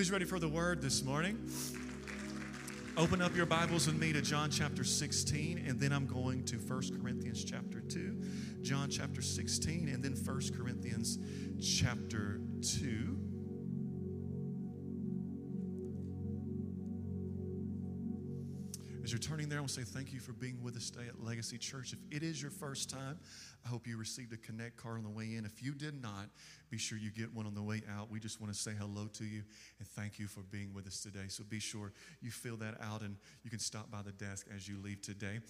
Who's ready for the word this morning? Open up your Bibles with me to John chapter 16, and then I'm going to 1 Corinthians chapter 2. John chapter 16, and then 1 Corinthians chapter 2. As you're turning there, I want to say thank you for being with us today at Legacy Church. If it is your first time, I hope you received a Connect card on the way in. If you did not, be sure you get one on the way out. We just want to say hello to you and thank you for being with us today. So be sure you fill that out and you can stop by the desk as you leave today.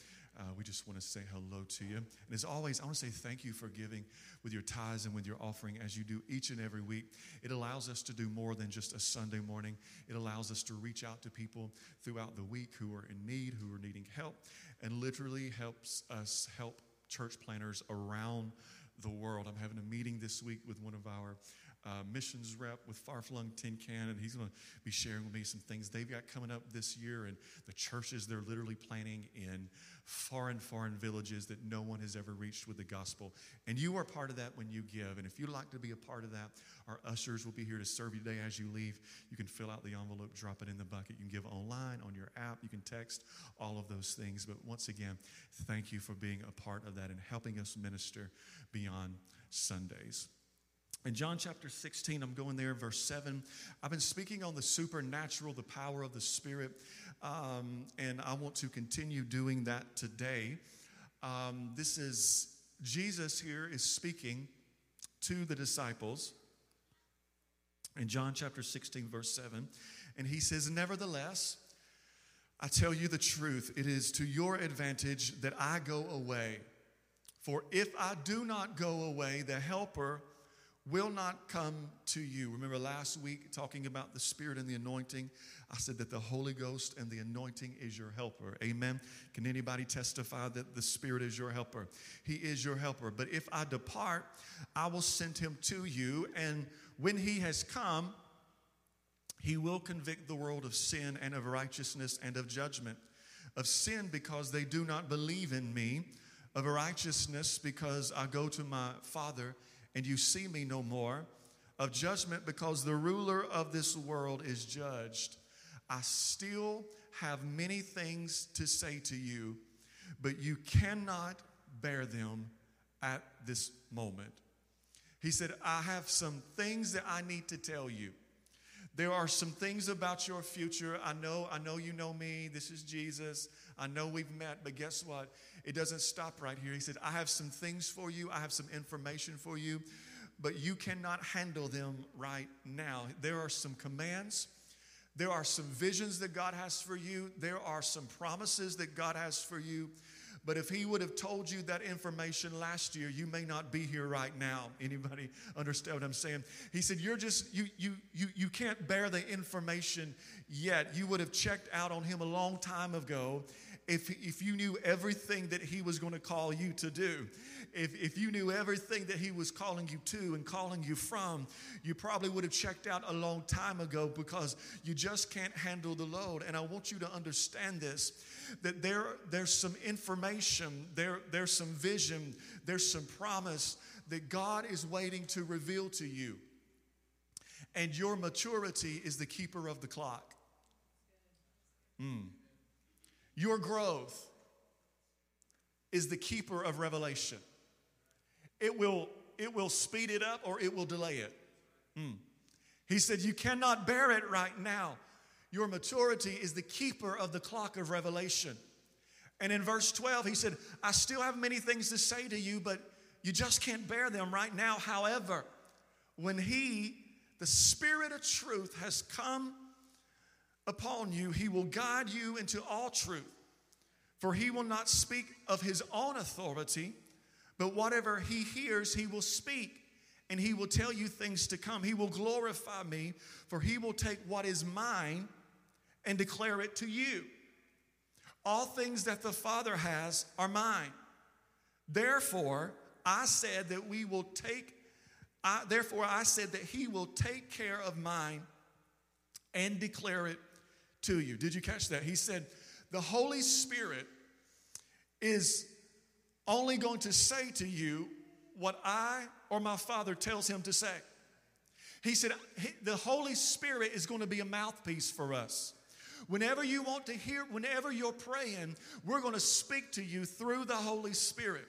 Uh, we just want to say hello to you. And as always, I want to say thank you for giving with your tithes and with your offering as you do each and every week. It allows us to do more than just a Sunday morning, it allows us to reach out to people throughout the week who are in need, who are needing help, and literally helps us help church planners around the world. I'm having a meeting this week with one of our uh, missions rep with Far Flung Tin Can, and he's going to be sharing with me some things they've got coming up this year and the churches they're literally planning in foreign, foreign villages that no one has ever reached with the gospel. And you are part of that when you give. And if you'd like to be a part of that, our ushers will be here to serve you today as you leave. You can fill out the envelope, drop it in the bucket. You can give online, on your app, you can text, all of those things. But once again, thank you for being a part of that and helping us minister beyond Sundays. In John chapter 16, I'm going there, verse 7. I've been speaking on the supernatural, the power of the Spirit, um, and I want to continue doing that today. Um, this is Jesus here is speaking to the disciples in John chapter 16, verse 7. And he says, Nevertheless, I tell you the truth, it is to your advantage that I go away. For if I do not go away, the Helper will not come to you. Remember last week talking about the Spirit and the anointing? I said that the Holy Ghost and the anointing is your helper. Amen. Can anybody testify that the Spirit is your helper? He is your helper. But if I depart, I will send him to you. And when he has come, he will convict the world of sin and of righteousness and of judgment. Of sin because they do not believe in me, of righteousness because I go to my Father and you see me no more, of judgment because the ruler of this world is judged. I still have many things to say to you, but you cannot bear them at this moment. He said, I have some things that I need to tell you. There are some things about your future. I know, I know you know me. This is Jesus. I know we've met, but guess what? It doesn't stop right here. He said, I have some things for you. I have some information for you, but you cannot handle them right now. There are some commands. There are some visions that God has for you. There are some promises that God has for you. But if he would have told you that information last year, you may not be here right now. Anybody understand what I'm saying? He said, You're just, you you you you can't bear the information yet. You would have checked out on him a long time ago if, if you knew everything that he was going to call you to do. If, if you knew everything that he was calling you to and calling you from, you probably would have checked out a long time ago because you just can't handle the load. And I want you to understand this that there, there's some information, there, there's some vision, there's some promise that God is waiting to reveal to you. And your maturity is the keeper of the clock. Mm. Your growth is the keeper of revelation. It will, it will speed it up or it will delay it. Mm. He said, You cannot bear it right now. Your maturity is the keeper of the clock of revelation. And in verse 12, he said, I still have many things to say to you, but you just can't bear them right now. However, when he, the Spirit of truth, has come upon you, he will guide you into all truth. For he will not speak of his own authority, but whatever he hears, he will speak, and he will tell you things to come. He will glorify me, for he will take what is mine and declare it to you. All things that the Father has are mine. Therefore, I said that we will take, I, therefore, I said that he will take care of mine and declare it to you. Did you catch that? He said, The Holy Spirit is only going to say to you what I or my Father tells him to say. He said, The Holy Spirit is going to be a mouthpiece for us. Whenever you want to hear, whenever you're praying, we're going to speak to you through the Holy Spirit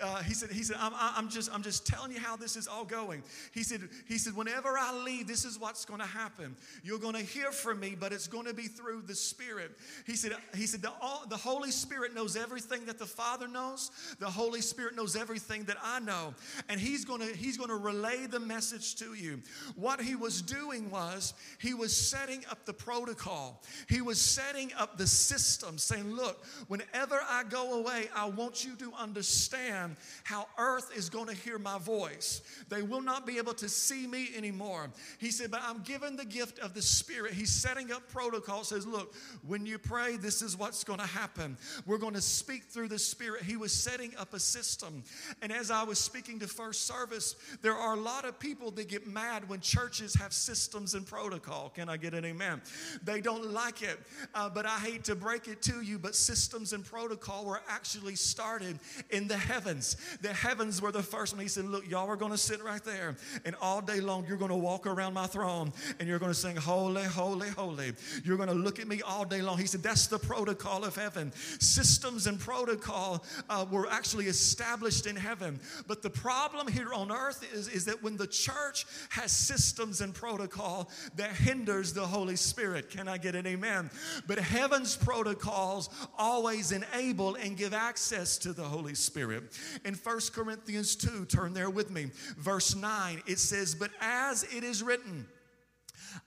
uh, he said, he said I'm, I'm, just, I'm just telling you how this is all going. He said, he said, whenever I leave, this is what's going to happen. You're going to hear from me, but it's going to be through the Spirit. He said, he said the, all, the Holy Spirit knows everything that the Father knows. The Holy Spirit knows everything that I know. And he's going to, he's going to relay the message to you. What he was doing was he was setting up the protocol. He was setting up the system, saying, look, whenever I go away, I want you to understand how earth is going to hear my voice. They will not be able to see me anymore. He said, But I'm given the gift of the Spirit. He's setting up protocol, says, Look, when you pray, this is what's going to happen. We're going to speak through the Spirit. He was setting up a system. And as I was speaking to first service, there are a lot of people that get mad when churches have systems and protocol. Can I get an amen? They don't like it. Uh, but I hate to break it to you, but systems and protocol were actually started in the heavens heavens. The heavens were the first one. He said, Look, y'all are going to sit right there, and all day long you're going to walk around my throne and you're going to sing, Holy, Holy, Holy. You're going to look at me all day long. He said, That's the protocol of heaven. Systems and protocol uh, were actually established in heaven. But the problem here on earth is, is that when the church has systems and protocol, that hinders the Holy Spirit. Can I get an amen? But heaven's protocols always enable and give access to the Holy Spirit. In 1 Corinthians 2, turn there with me, verse 9, it says, But as it is written,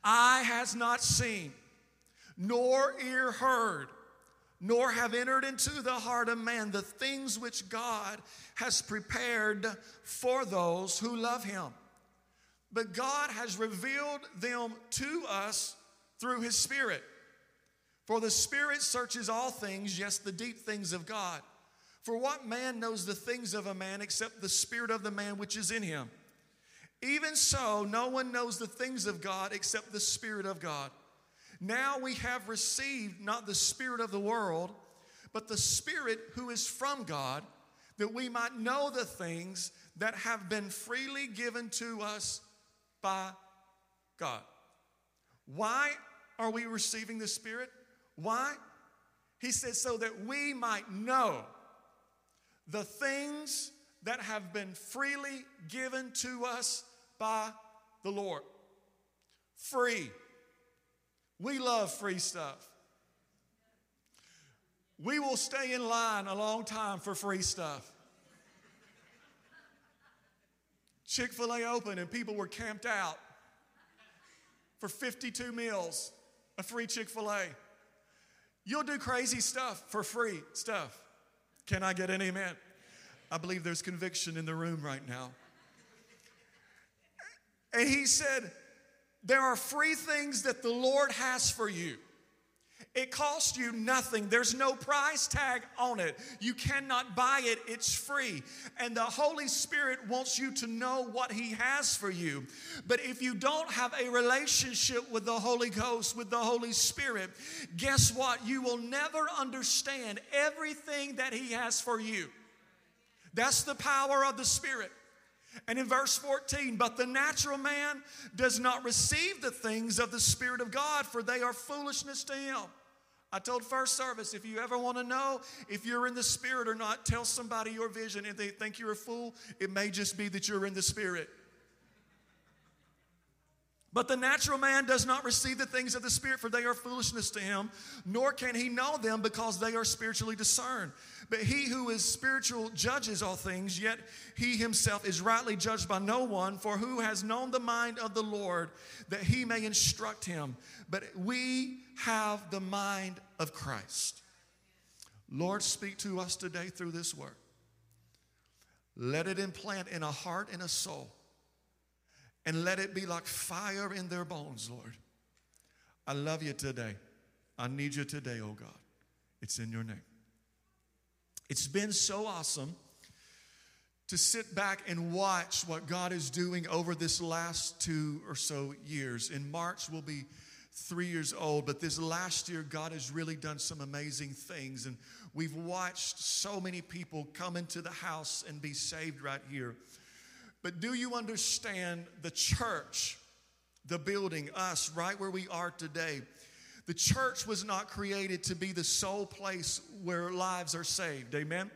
eye has not seen, nor ear heard, nor have entered into the heart of man the things which God has prepared for those who love him. But God has revealed them to us through his Spirit. For the Spirit searches all things, yes, the deep things of God. For what man knows the things of a man except the spirit of the man which is in him? Even so, no one knows the things of God except the Spirit of God. Now we have received not the Spirit of the world, but the Spirit who is from God, that we might know the things that have been freely given to us by God. Why are we receiving the Spirit? Why? He says, so that we might know the things that have been freely given to us by the Lord. Free. We love free stuff. We will stay in line a long time for free stuff. Chick fil A opened and people were camped out for 52 meals, a free Chick fil A. You'll do crazy stuff for free stuff. Can I get an amen? I believe there's conviction in the room right now. And he said, There are free things that the Lord has for you. It costs you nothing. There's no price tag on it. You cannot buy it, it's free. And the Holy Spirit wants you to know what He has for you. But if you don't have a relationship with the Holy Ghost, with the Holy Spirit, guess what? You will never understand everything that He has for you. That's the power of the Spirit. And in verse 14, but the natural man does not receive the things of the Spirit of God, for they are foolishness to him. I told first service if you ever want to know if you're in the Spirit or not, tell somebody your vision. If they think you're a fool, it may just be that you're in the Spirit. But the natural man does not receive the things of the Spirit, for they are foolishness to him, nor can he know them because they are spiritually discerned. But he who is spiritual judges all things, yet he himself is rightly judged by no one. For who has known the mind of the Lord that he may instruct him? But we have the mind of Christ. Lord, speak to us today through this word. Let it implant in a heart and a soul and let it be like fire in their bones, Lord. I love you today. I need you today, oh God. It's in your name. It's been so awesome to sit back and watch what God is doing over this last two or so years. In March, we'll be three years old, but this last year, God has really done some amazing things. And we've watched so many people come into the house and be saved right here. But do you understand the church the building, us, right where we are today. The church was not created to be the sole place where lives are saved. Amen.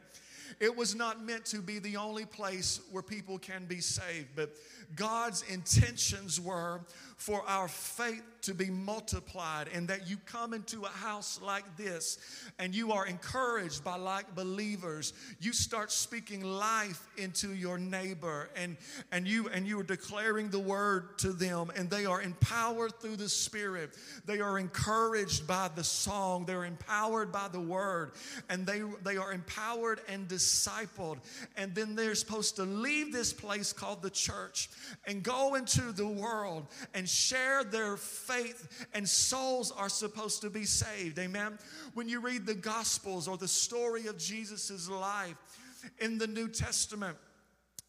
It was not meant to be the only place where people can be saved, but God's intentions were for our faith to be multiplied and that you come into a house like this and you are encouraged by like believers you start speaking life into your neighbor and and you and you are declaring the word to them and they are empowered through the spirit. They are encouraged by the song. They're empowered by the word and they they are empowered and discipled. And then they're supposed to leave this place called the church and go into the world and share their faith, and souls are supposed to be saved. Amen. When you read the Gospels or the story of Jesus' life in the New Testament,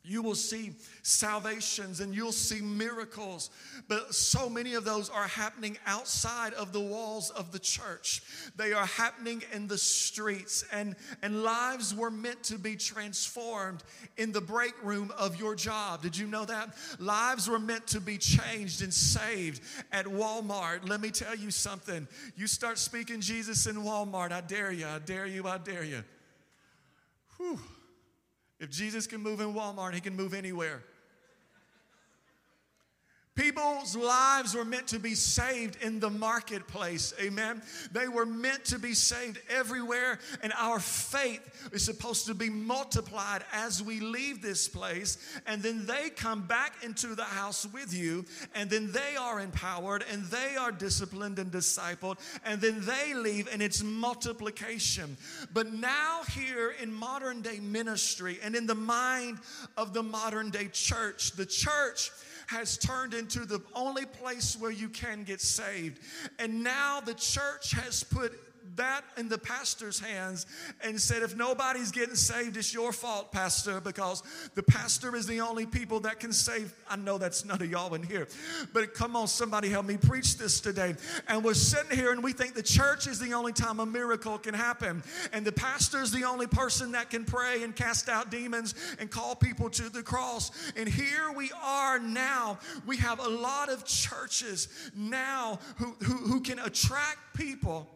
you will see salvations and you'll see miracles, but so many of those are happening outside of the walls of the church. They are happening in the streets, and, and lives were meant to be transformed in the break room of your job. Did you know that? Lives were meant to be changed and saved at Walmart. Let me tell you something. You start speaking Jesus in Walmart, I dare you, I dare you, I dare you. Whew. If Jesus can move in Walmart, he can move anywhere. People's lives were meant to be saved in the marketplace. Amen. They were meant to be saved everywhere, and our faith is supposed to be multiplied as we leave this place. And then they come back into the house with you, and then they are empowered and they are disciplined and discipled, and then they leave, and it's multiplication. But now, here in modern day ministry and in the mind of the modern day church, the church has turned into the only place where you can get saved. And now the church has put that in the pastor's hands and said, if nobody's getting saved, it's your fault, pastor, because the pastor is the only people that can save. I know that's none of y'all in here, but come on, somebody help me preach this today. And we're sitting here and we think the church is the only time a miracle can happen, and the pastor is the only person that can pray and cast out demons and call people to the cross. And here we are now. We have a lot of churches now who, who, who can attract people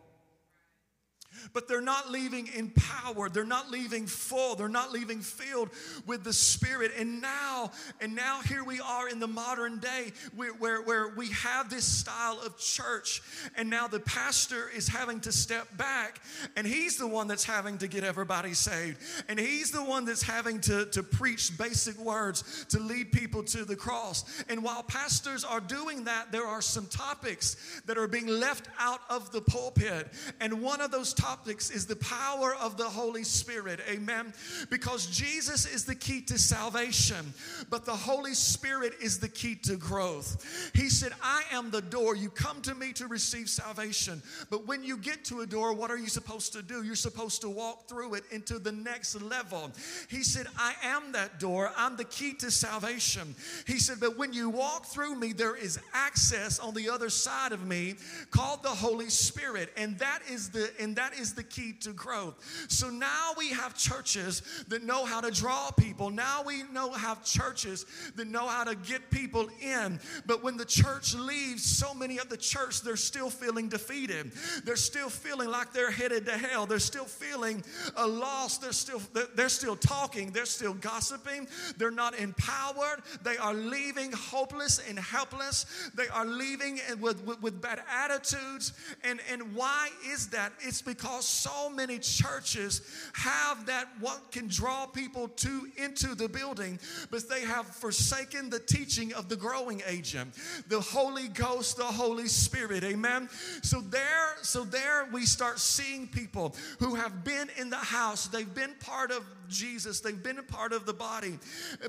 but they're not leaving empowered. They're not leaving full. They're not leaving filled with the Spirit. And now, and now here we are in the modern day where, where, where we have this style of church. And now the pastor is having to step back, and he's the one that's having to get everybody saved. And he's the one that's having to, to preach basic words to lead people to the cross. And while pastors are doing that, there are some topics that are being left out of the pulpit. And one of those topics topics is the power of the Holy Spirit. Amen. Because Jesus is the key to salvation, but the Holy Spirit is the key to growth. He said, I am the door. You come to me to receive salvation. But when you get to a door, what are you supposed to do? You're supposed to walk through it into the next level. He said, I am that door. I'm the key to salvation. He said, But when you walk through me, there is access on the other side of me called the Holy Spirit. And that is the and that is is the key to growth. So now we have churches that know how to draw people. Now we know have churches that know how to get people in. But when the church leaves, so many of the church they're still feeling defeated. They're still feeling like they're headed to hell. They're still feeling uh, a loss. They're still they're still talking. They're still gossiping. They're not empowered. They are leaving hopeless and helpless. They are leaving with, with, with bad attitudes. And, and why is that? It's because because so many churches have that what can draw people to into the building, but they have forsaken the teaching of the growing agent, the Holy Ghost, the Holy Spirit. Amen. So there, so there we start seeing people who have been in the house, they've been part of Jesus, they've been a part of the body,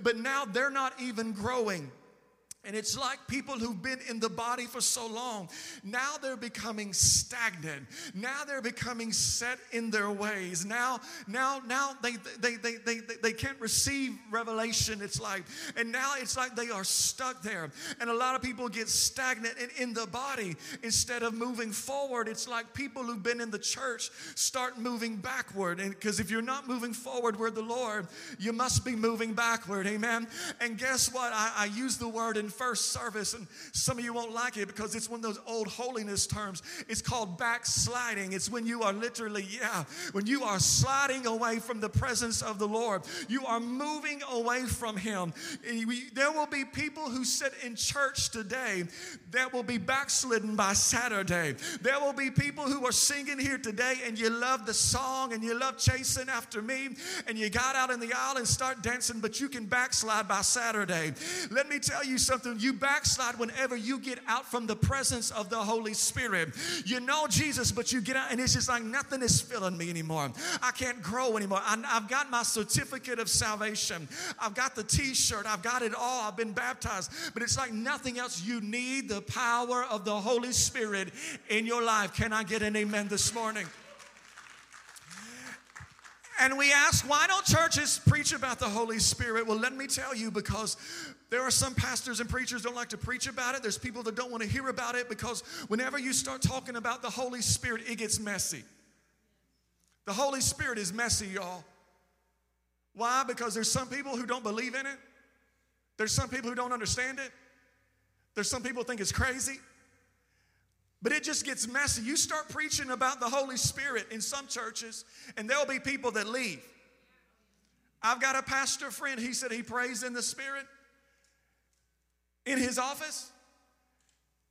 but now they're not even growing. And it's like people who've been in the body for so long, now they're becoming stagnant. Now they're becoming set in their ways. Now, now, now they they they they, they, they can't receive revelation, it's like. And now it's like they are stuck there. And a lot of people get stagnant in, in the body instead of moving forward. It's like people who've been in the church start moving backward. And because if you're not moving forward with the Lord, you must be moving backward. Amen. And guess what? I, I use the word in first service, and some of you won't like it because it's one of those old holiness terms. It's called backsliding. It's when you are literally, yeah, when you are sliding away from the presence of the Lord. You are moving away from Him. There will be people who sit in church today that will be backslidden by Saturday. There will be people who are singing here today and you love the song and you love chasing after me and you got out in the aisle and start dancing, but you can backslide by Saturday. Let me tell you something. You backslide whenever you get out from the presence of the Holy Spirit. You know Jesus, but you get out and it's just like nothing is filling me anymore. I can't grow anymore. I, have got my certificate of salvation. I've got the t-shirt. I've got it all. I've been baptized. But it's like nothing else. You need the power of the Holy Spirit in your life. Can I get an amen this morning? And we ask, why don't churches preach about the Holy Spirit? Well, let me tell you, because there are some pastors and preachers don't like to preach about it. There's people that don't want to hear about it because whenever you start talking about the Holy Spirit, it gets messy. The Holy Spirit is messy, y'all. Why? Because there's some people who don't believe in it. There's some people who don't understand it. There's some people think it's crazy. But it just gets messy. You start preaching about the Holy Spirit in some churches, and there'll be people that leave. I've got a pastor friend, he said he prays in the Spirit in his office,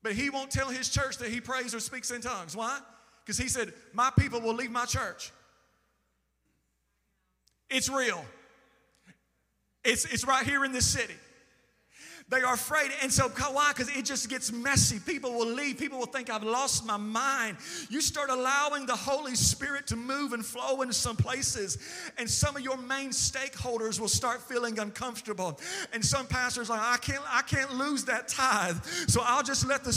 but he won't tell his church that he prays or speaks in tongues. Why? Because he said, My people will leave my church. It's real. It's, it's right here in this city. They are afraid. And so, why? Because it just gets messy. People will leave. People will think I've lost my mind. You start allowing the Holy Spirit to move and flow into some places, and some of your main stakeholders will start feeling uncomfortable. And some pastors are like, I can't, I can't lose that tithe, so I'll just let the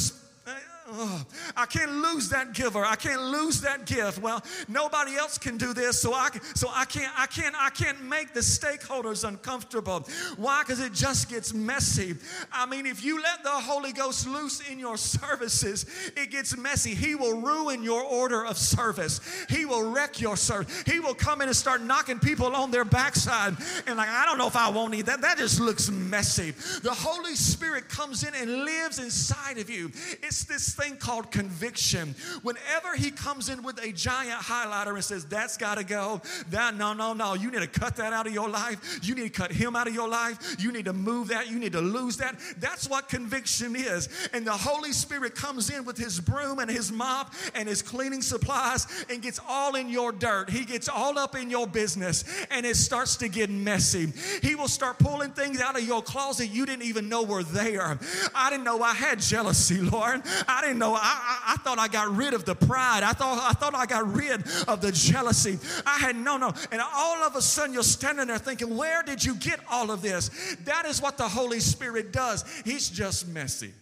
Oh, I can't lose that giver. I can't lose that gift. Well, nobody else can do this, so I so I can't I can't I can't make the stakeholders uncomfortable. Why? Because it just gets messy. I mean, if you let the Holy Ghost loose in your services, it gets messy. He will ruin your order of service. He will wreck your service. He will come in and start knocking people on their backside and like I don't know if I won't eat that. That just looks messy. The Holy Spirit comes in and lives inside of you. It's this thing called conviction. Whenever he comes in with a giant highlighter and says, That's got to go, that, no, no, no, you need to cut that out of your life. You need to cut him out of your life. You need to move that. You need to lose that. That's what conviction is. And the Holy Spirit comes in with his broom and his mop and his cleaning supplies and gets all in your dirt. He gets all up in your business and it starts to get messy. He will start pulling things out of your closet you didn't even know were there. I didn't know I had jealousy, Lord. I didn't know. I, I, I, thought I got rid of the pride. I thought, I thought I got rid of the jealousy. I had no, no. And all of a sudden, you're standing there thinking, where did you get all of this? That is what the Holy Spirit does. He's just messy.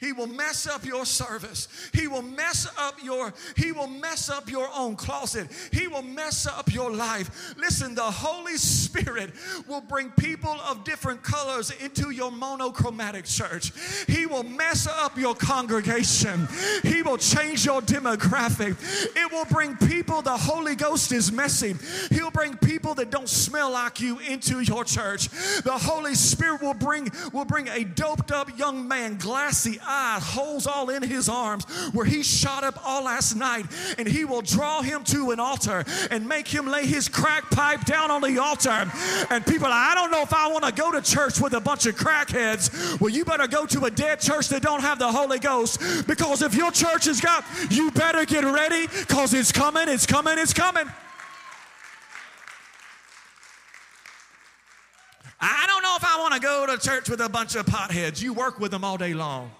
He will mess up your service. He will mess up your he will mess up your own closet. He will mess up your life. Listen, the Holy Spirit will bring people of different colors into your monochromatic church. He will mess up your congregation. He will change your demographic. It will bring people the Holy Ghost is messy. He'll bring people that don't smell like you into your church. The Holy Spirit will bring will bring a doped up young man, glassy eyes, holes all in his arms, where he shot up all last night, and he will draw him to an altar and make him lay his crack pipe down on the altar. And people, I don't know if I want to go to church with a bunch of crackheads. Well, you better go to a dead church that don't have the Holy Ghost, because if your church has got, you better get ready, because it's coming, it's coming, it's coming. I don't know if I want to go to church with a bunch of potheads. You work with them all day long.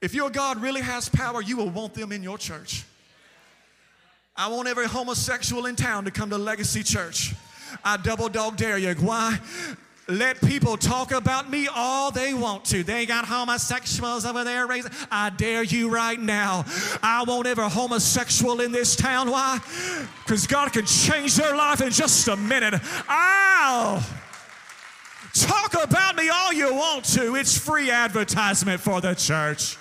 If your God really has power, you will want them in your church. I want every homosexual in town to come to Legacy Church. I double dog dare you. Why? Let people talk about me all they want to. They got homosexuals over there raising. I dare you right now. I want every homosexual in this town. Why? Because God can change their life in just a minute. Ow! Talk about me all you want to. It's free advertisement for the church.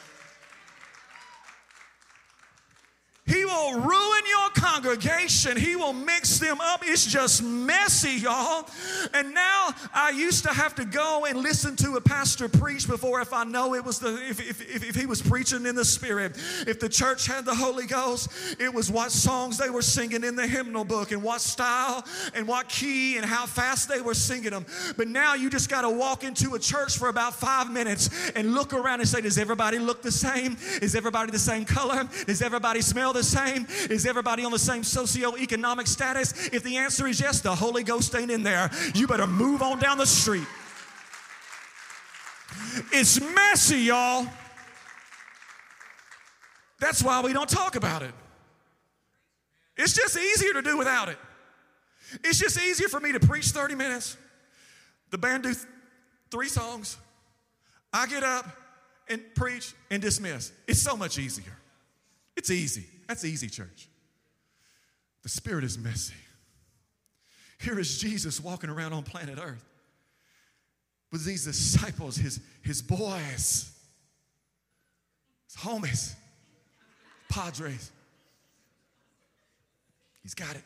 He will ruin your congregation. He will mix them up. It's just messy, y'all. And now I used to have to go and listen to a pastor preach before if I know it was the if, if, if, he was preaching in the spirit. If the church had the Holy Ghost, it was what songs they were singing in the hymnal book and what style and what key and how fast they were singing them. But now you just got to walk into a church for about five minutes and look around and say, Does everybody look the same? Is everybody the same color? Does everybody smell the same? Is everybody on the same socioeconomic status? If the answer is yes, the Holy Ghost ain't in there. You better move on down the street. It's messy, y'all. That's why we don't talk about it. It's just easier to do without it. It's just easier for me to preach 30 minutes. The band do th- three songs. I get up and preach and dismiss. It's so much easier. It's easy. That's easy, church. The spirit is messy. Here is Jesus walking around on planet Earth with these disciples, his, his boys, his homies, padres. He's got it.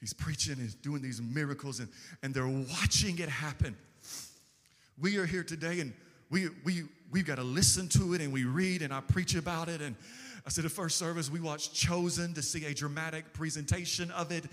He's preaching he's doing these miracles, and, and they're watching it happen. We are here today, and we, we, we've got to listen to it and we read and I preach about it and I said, the first service, we watched Chosen to see a dramatic presentation of it.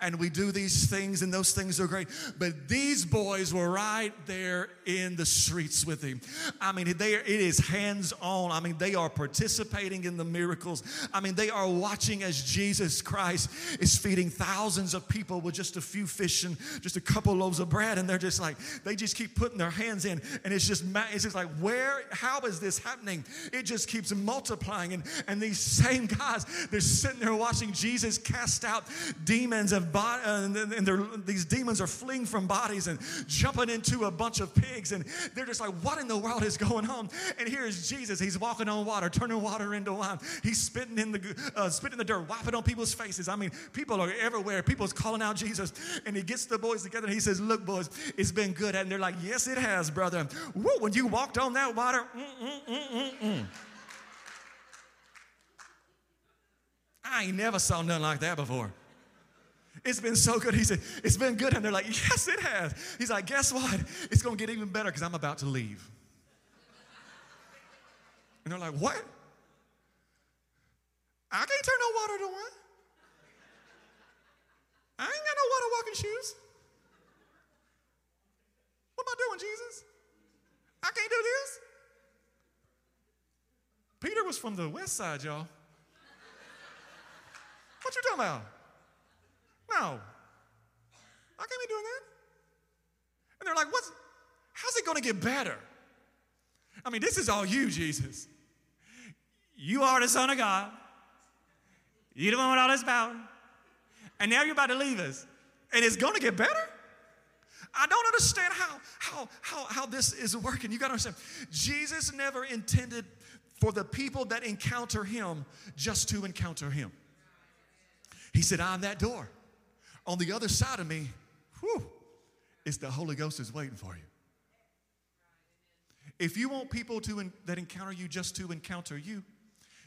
And we do these things, and those things are great. But these boys were right there in the streets with him. I mean, they are, it is hands on. I mean, they are participating in the miracles. I mean, they are watching as Jesus Christ is feeding thousands of people with just a few fish and just a couple loaves of bread. And they're just like, they just keep putting their hands in. And it's just, it's just like, where, how is this happening? It just keeps multiplying. And, and and these same guys, they're sitting there watching Jesus cast out demons of body, uh, and these demons are fleeing from bodies and jumping into a bunch of pigs. And they're just like, what in the world is going on? And here is Jesus. He's walking on water, turning water into wine. He's spitting in the, uh, spitting in the dirt, wiping on people's faces. I mean, people are everywhere. People's calling out Jesus. And he gets the boys together and he says, look, boys, it's been good. And they're like, yes, it has, brother. Woo, when you walked on that water, mm, mm, mm, I ain't never saw nothing like that before. It's been so good. He said, It's been good. And they're like, Yes, it has. He's like, Guess what? It's going to get even better because I'm about to leave. And they're like, What? I can't turn no water to wine. I ain't got no water walking shoes. What am I doing, Jesus? I can't do this. Peter was from the west side, y'all. What you talking about? No. I can't be doing that. And they're like, what's, how's it going to get better? I mean, this is all you, Jesus. You are the Son of God. You're the one with all this power. And now you're about to leave us. And it's going to get better? I don't understand how, how, how, how this is working. You got to understand, Jesus never intended for the people that encounter him just to encounter him. He said, I'm that door. On the other side of me, whew, it's the Holy Ghost is waiting for you. If you want people to that encounter you just to encounter you,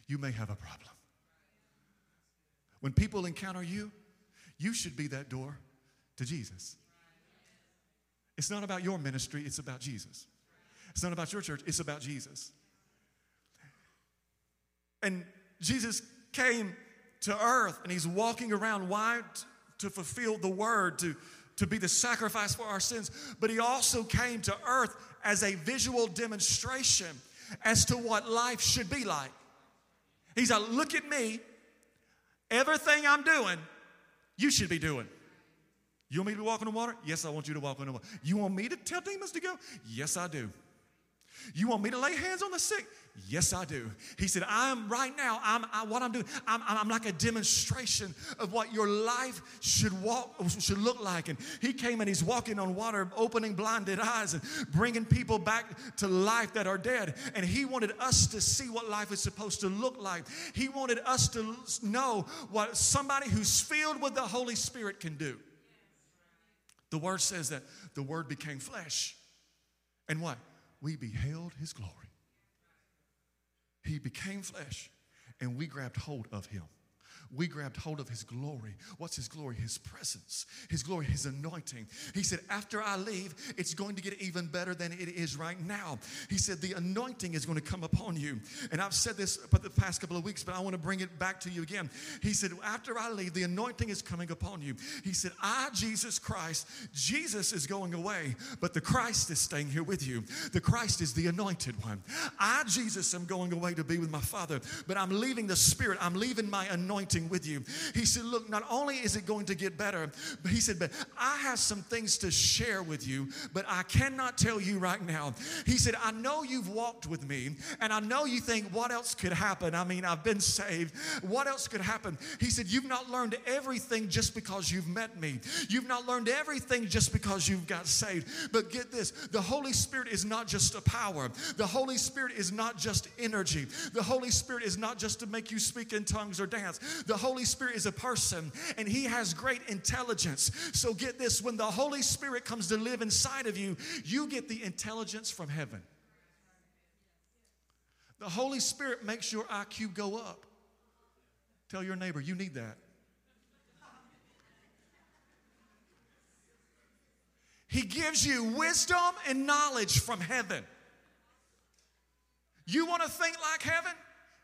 you may have a problem. When people encounter you, you should be that door to Jesus. It's not about your ministry, it's about Jesus. It's not about your church, it's about Jesus. And Jesus came to earth and he's walking around. Why? To fulfill the word, to, to be the sacrifice for our sins. But he also came to earth as a visual demonstration as to what life should be like. He's like, look at me. Everything I'm doing, you should be doing. You want me to walk on the water? Yes, I want you to walk on the water. You want me to tell demons to go? Yes, I do. You want me to lay hands on the sick? Yes, I do. He said, I'm right now, I'm I, what I'm doing, I'm, I'm like a demonstration of what your life should walk, should look like. And he came and he's walking on water, opening blinded eyes and bringing people back to life that are dead. And he wanted us to see what life is supposed to look like. He wanted us to know what somebody who's filled with the Holy Spirit can do. The word says that the word became flesh. And what? we beheld his glory. He became flesh, and we grabbed hold of him we grabbed hold of his glory. What's his glory? His presence, his glory, his anointing. He said, After I leave, it's going to get even better than it is right now. He said, The anointing is going to come upon you. And I've said this for the past couple of weeks, but I want to bring it back to you again. He said, After I leave, the anointing is coming upon you. He said, I, Jesus Christ, Jesus is going away, but the Christ is staying here with you. The Christ is the anointed one. I, Jesus, am going away to be with my Father, but I'm leaving the Spirit, I'm leaving my anointing with you. He said, Look, not only is it going to get better, but he said, But I have some things to share with you, but I cannot tell you right now. He said, I know you've walked with me, and I know you think, What else could happen? I mean, I've been saved. What else could happen? He said, You've not learned everything just because you've met me. You've not learned everything just because you've got saved. But get this the Holy Spirit is not just a power, the Holy Spirit is not just energy. The Holy Spirit is not just to make you speak in tongues or dance. The the Holy Spirit is a person and he has great intelligence. So get this when the Holy Spirit comes to live inside of you, you get the intelligence from heaven. The Holy Spirit makes your IQ go up. Tell your neighbor, you need that. He gives you wisdom and knowledge from heaven. You want to think like heaven?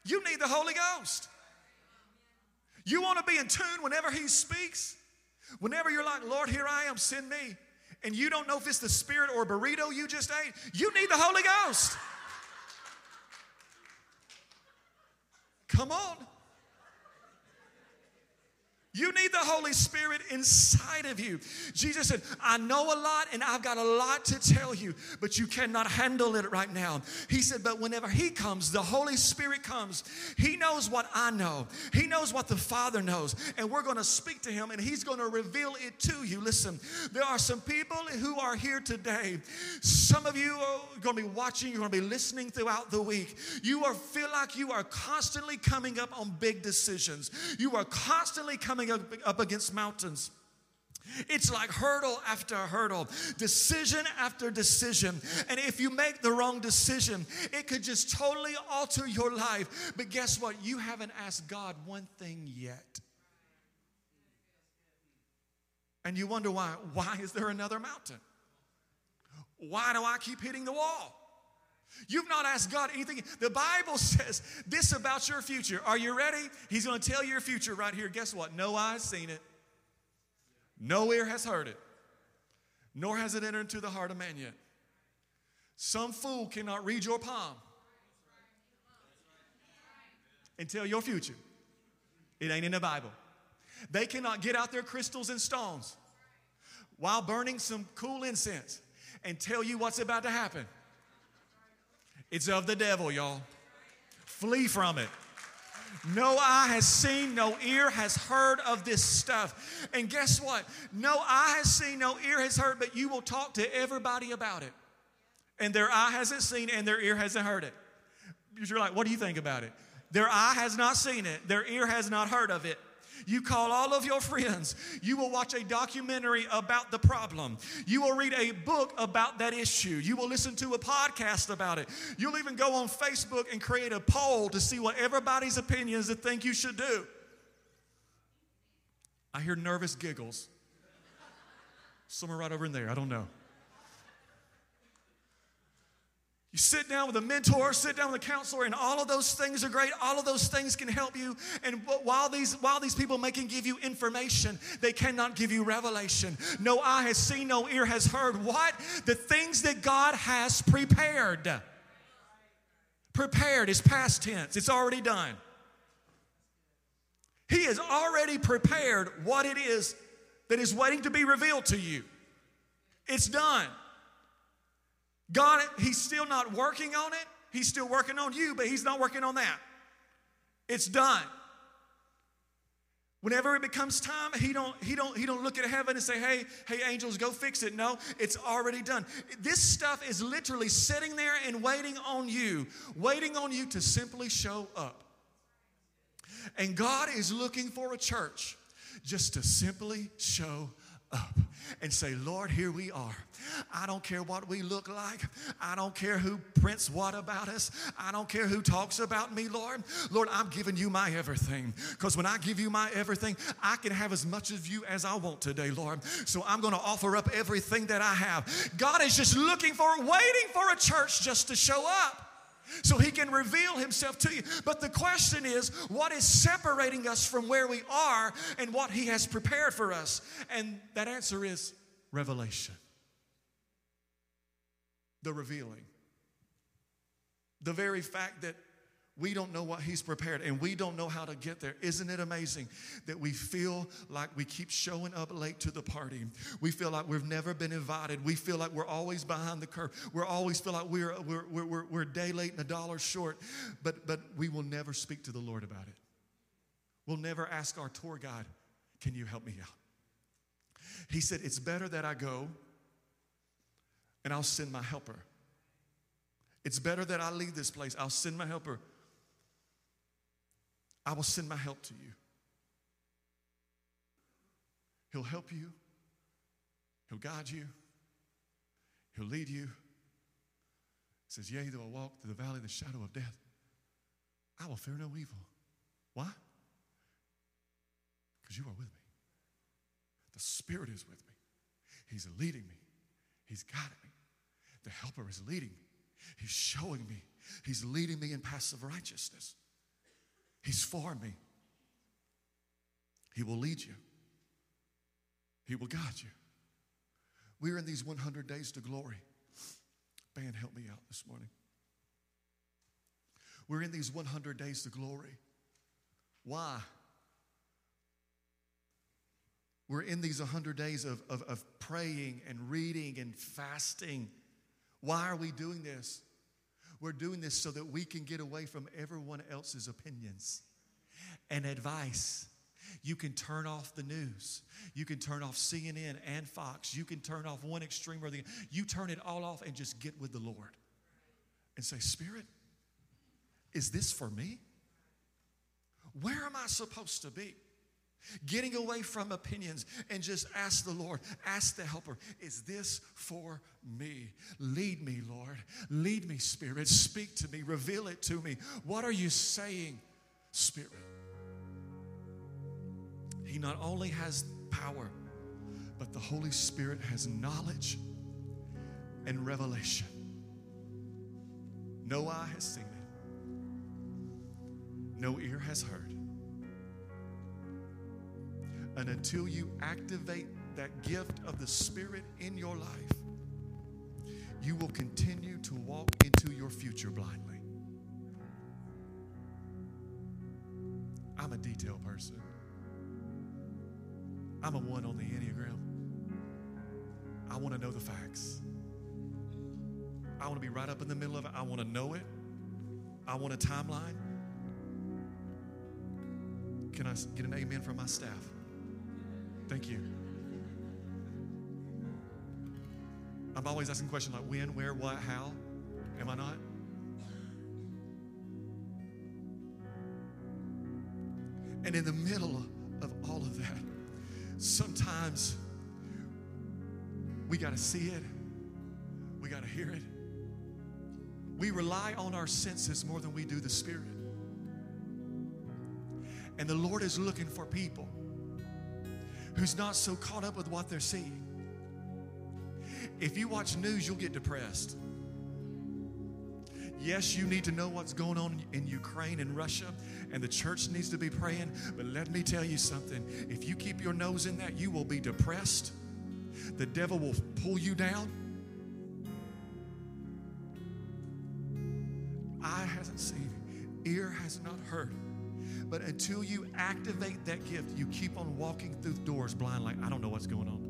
You need the Holy Ghost. You want to be in tune whenever He speaks? Whenever you're like, Lord, here I am, send me. And you don't know if it's the Spirit or a burrito you just ate, you need the Holy Ghost. Come on. You need the Holy Spirit inside of you. Jesus said, I know a lot and I've got a lot to tell you, but you cannot handle it right now. He said, But whenever He comes, the Holy Spirit comes, He knows what I know. He knows what the Father knows. And we're going to speak to Him and He's going to reveal it to you. Listen, there are some people who are here today. Some of you are going to be watching, you're going to be listening throughout the week. You are feel like you are constantly coming up on big decisions. You are constantly coming coming up, up against mountains. It's like hurdle after hurdle, decision after decision. And if you make the wrong decision, it could just totally alter your life. But guess what? You haven't asked God one thing yet. And you wonder why. Why is there another mountain? Why do I keep hitting the wall? You've not asked God anything. The Bible says this about your future. Are you ready? He's going to tell your future right here. Guess what? No eye's seen it, no ear has heard it, nor has it entered into the heart of man yet. Some fool cannot read your palm and tell your future. It ain't in the Bible. They cannot get out their crystals and stones while burning some cool incense and tell you what's about to happen. It's of the devil, y'all. Flee from it. No eye has seen, no ear has heard of this stuff. And guess what? No eye has seen, no ear has heard, but you will talk to everybody about it. And their eye hasn't seen and their ear hasn't heard it. You're like, what do you think about it? Their eye has not seen it, their ear has not heard of it. You call all of your friends. You will watch a documentary about the problem. You will read a book about that issue. You will listen to a podcast about it. You'll even go on Facebook and create a poll to see what everybody's opinions they think you should do. I hear nervous giggles. Somewhere right over in there, I don't know. You sit down with a mentor, sit down with a counselor, and all of those things are great. All of those things can help you. And while these, while these people may can give you information, they cannot give you revelation. No eye has seen, no ear has heard. What? The things that God has prepared. Prepared is past tense, it's already done. He has already prepared what it is that is waiting to be revealed to you. It's done. God, He's still not working on it. He's still working on you, but He's not working on that. It's done. Whenever it becomes time, he don't, he don't, he don't look at heaven and say, hey, hey, angels, go fix it. No, it's already done. This stuff is literally sitting there and waiting on you, waiting on you to simply show up. And God is looking for a church just to simply show up and say, Lord, here we are. I don't care what we look like. I don't care who prints what about us. I don't care who talks about me, Lord. Lord, I'm giving you my everything. Because when I give you my everything, I can have as much of you as I want today, Lord. So I'm going to offer up everything that I have. God is just looking for, waiting for a church just to show up so he can reveal himself to you. But the question is, what is separating us from where we are and what he has prepared for us? And that answer is revelation. The revealing. The very fact that we don't know what He's prepared and we don't know how to get there. Isn't it amazing that we feel like we keep showing up late to the party? We feel like we've never been invited. We feel like we're always behind the curve. We always feel like we're, we're, we're, we're, a day late and a dollar short, but, but we will never speak to the Lord about it. We'll never ask our tour guide, Can you help me out? He said, It's better that I go and I'll send my helper. It's better that I leave this place. I'll send my helper I will send my help to you. He'll help you, He'll guide you, He'll lead you. He says, Yea, though I walk through the valley of the shadow of death, I will fear no evil. Why? Because you are with me. The Spirit is with me. He's leading me, He's guiding me. The Helper is leading me, He's showing me, He's leading me in paths of righteousness. He's for me. He will lead you, He will guide you. We're in these 100 days to glory. Band, help me out this morning. We're in these 100 days to glory. Why? We're in these 100 days of, of, of, praying and reading and fasting. Why are we doing this? We're doing this so that we can get away from everyone else's opinions and advice. You can turn off the news. You can turn off CNN and Fox. You can turn off one extreme or the other. You turn it all off and just get with the Lord and say, Spirit, is this for me? Where am I supposed to be? Getting away from opinions and just ask the Lord, ask the helper, is this for me? Lead me, Lord. Lead me, Spirit. Speak to me. Reveal it to me. What are you saying, Spirit? He not only has power, but the Holy Spirit has knowledge and revelation. No eye has seen it, no ear has heard and until you activate that gift of the Spirit in your life, you will continue to walk into your future blindly. I'm a detail person. I'm a one on the Enneagram. I want to know the facts. I want to be right up in the middle of it. I want to know it. I want a timeline. Can I get an amen from my staff? Thank you. I'm always asking questions like when, where, what, how. Am I not? And in the middle of all of that, sometimes we got to see it, we got to hear it. We rely on our senses more than we do the Spirit. And the Lord is looking for people who's not so caught up with what they're seeing. If you watch news, you'll get depressed. Yes, you need to know what's going on in Ukraine and Russia, and the church needs to be praying. But let me tell you something if you keep your nose in that, you will be depressed. The devil will pull you down. Eye hasn't seen, ear has not heard but until you activate that gift, you keep on walking through doors blind, like, I don't know what's going on.